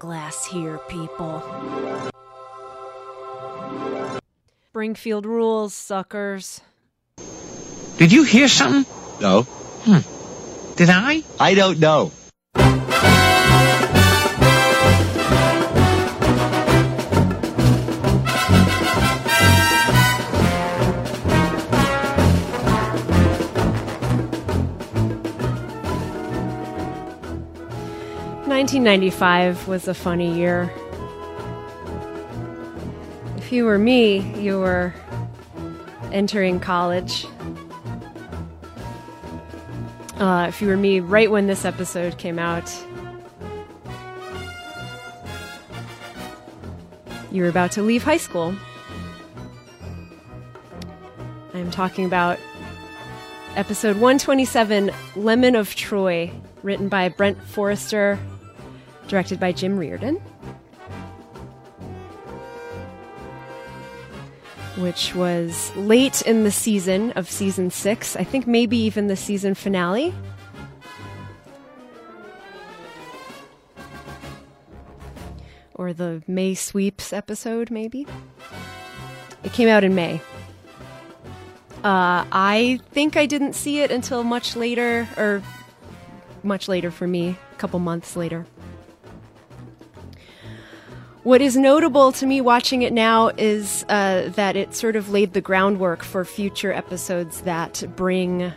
glass here, people. Springfield rules, suckers. Did you hear something? No. Hmm. Did I? I don't know. Nineteen ninety five was a funny year. If you were me, you were entering college. Uh, if you were me, right when this episode came out, you were about to leave high school. I'm talking about episode 127 Lemon of Troy, written by Brent Forrester, directed by Jim Reardon. Which was late in the season of season six. I think maybe even the season finale. Or the May sweeps episode, maybe. It came out in May. Uh, I think I didn't see it until much later, or much later for me, a couple months later. What is notable to me watching it now is uh, that it sort of laid the groundwork for future episodes that bring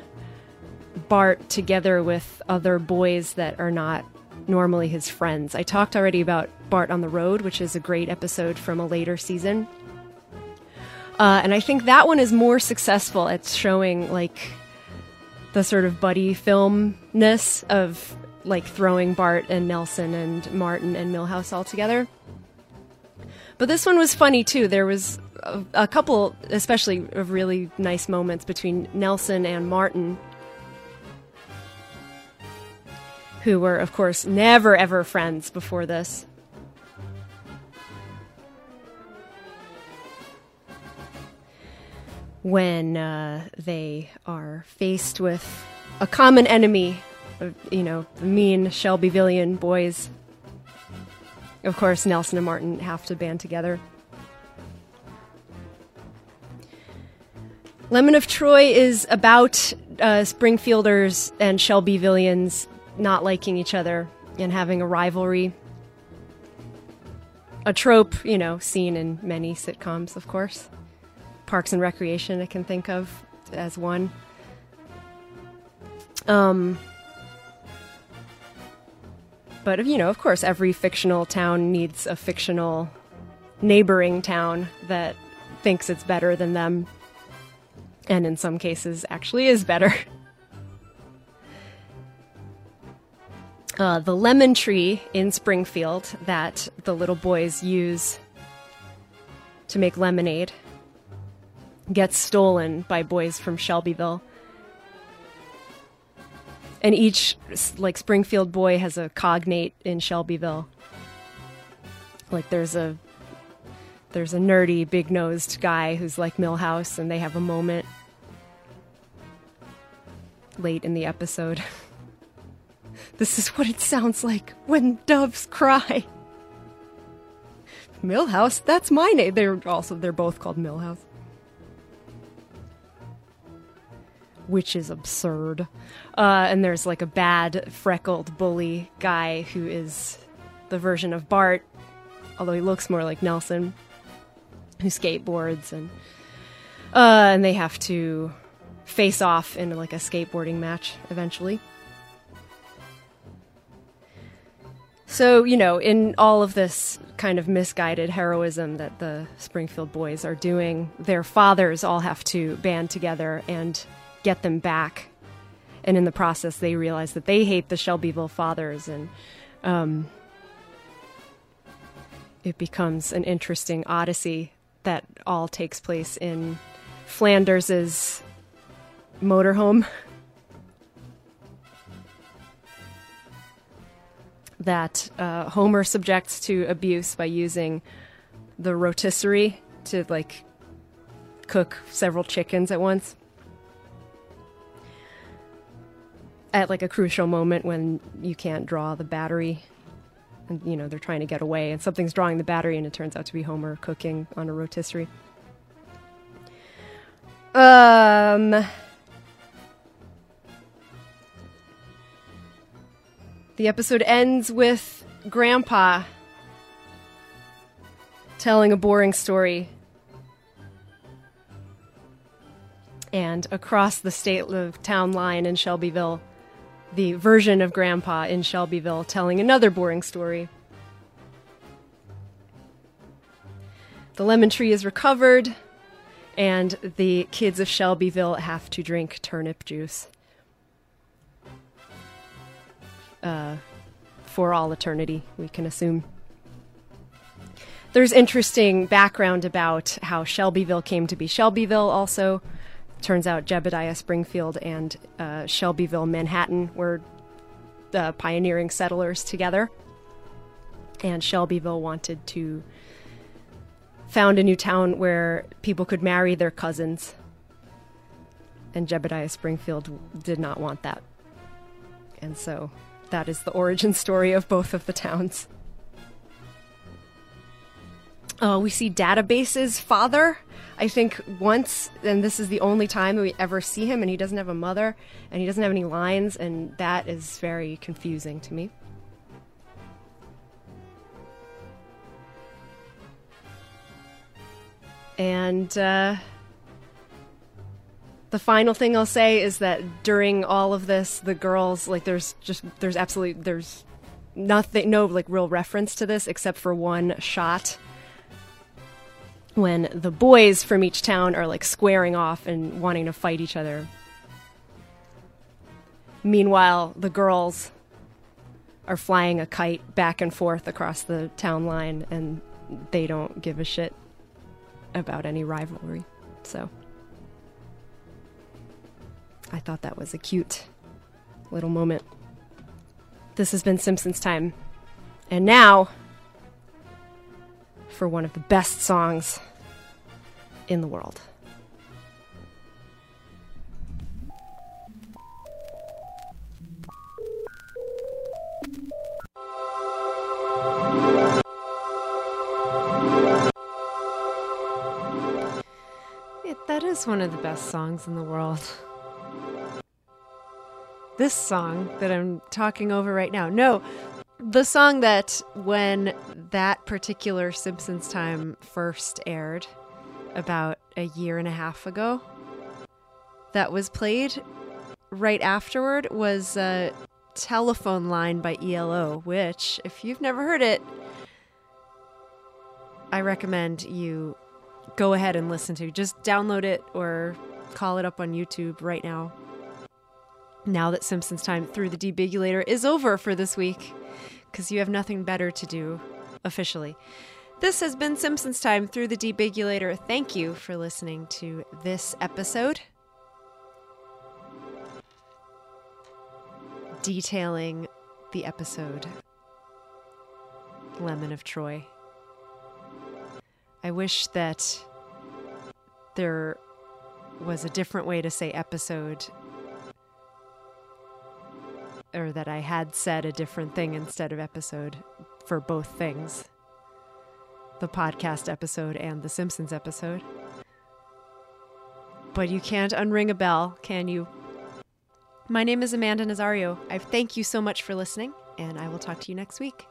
Bart together with other boys that are not normally his friends. I talked already about Bart on the Road, which is a great episode from a later season. Uh, and I think that one is more successful at showing like the sort of buddy filmness of like throwing Bart and Nelson and Martin and Milhouse all together. But this one was funny too. There was a, a couple, especially of really nice moments between Nelson and Martin, who were, of course, never ever friends before this. When uh, they are faced with a common enemy, uh, you know, the mean Shelbyvillian boys. Of course, Nelson and Martin have to band together. Lemon of Troy is about uh, Springfielders and Shelbyvillians not liking each other and having a rivalry. A trope, you know, seen in many sitcoms, of course. Parks and Recreation, I can think of as one. Um, but you know, of course, every fictional town needs a fictional neighboring town that thinks it's better than them, and in some cases, actually is better. Uh, the lemon tree in Springfield that the little boys use to make lemonade gets stolen by boys from Shelbyville and each like Springfield boy has a cognate in Shelbyville. Like there's a there's a nerdy, big nosed guy who's like Milhouse, and they have a moment late in the episode. this is what it sounds like when doves cry. Milhouse, that's my name. They're also they're both called Milhouse. Which is absurd. Uh, and there's like a bad freckled bully guy who is the version of Bart, although he looks more like Nelson, who skateboards and uh, and they have to face off in like a skateboarding match eventually. So, you know, in all of this kind of misguided heroism that the Springfield boys are doing, their fathers all have to band together and get them back. And in the process, they realize that they hate the Shelbyville fathers, and um, it becomes an interesting odyssey that all takes place in Flanders's motorhome. that uh, Homer subjects to abuse by using the rotisserie to like cook several chickens at once. At like a crucial moment when you can't draw the battery and you know they're trying to get away and something's drawing the battery and it turns out to be Homer cooking on a rotisserie. Um The episode ends with Grandpa telling a boring story. And across the state of town line in Shelbyville, the version of Grandpa in Shelbyville telling another boring story. The lemon tree is recovered, and the kids of Shelbyville have to drink turnip juice. Uh, for all eternity, we can assume. There's interesting background about how Shelbyville came to be Shelbyville, also. Turns out Jebediah Springfield and uh, Shelbyville, Manhattan were the pioneering settlers together. And Shelbyville wanted to found a new town where people could marry their cousins. And Jebediah Springfield did not want that. And so that is the origin story of both of the towns. Uh, we see Database's father, I think, once, and this is the only time we ever see him, and he doesn't have a mother, and he doesn't have any lines, and that is very confusing to me. And uh, the final thing I'll say is that during all of this, the girls like there's just there's absolutely there's nothing no like real reference to this except for one shot when the boys from each town are like squaring off and wanting to fight each other. Meanwhile, the girls are flying a kite back and forth across the town line and they don't give a shit about any rivalry. So I thought that was a cute little moment. This has been Simpsons Time. And now for one of the best songs in the world. That is one of the best songs in the world. This song that I'm talking over right now. No, the song that when that particular Simpsons time first aired about a year and a half ago, that was played right afterward was a telephone line by ELO, which, if you've never heard it, I recommend you go ahead and listen to. Just download it or call it up on YouTube right now. Now that Simpsons Time through the Debigulator is over for this week, because you have nothing better to do officially. This has been Simpsons Time through the Debigulator. Thank you for listening to this episode. Detailing the episode Lemon of Troy. I wish that there was a different way to say episode or that I had said a different thing instead of episode for both things the podcast episode and the Simpsons episode. But you can't unring a bell, can you? My name is Amanda Nazario. I thank you so much for listening, and I will talk to you next week.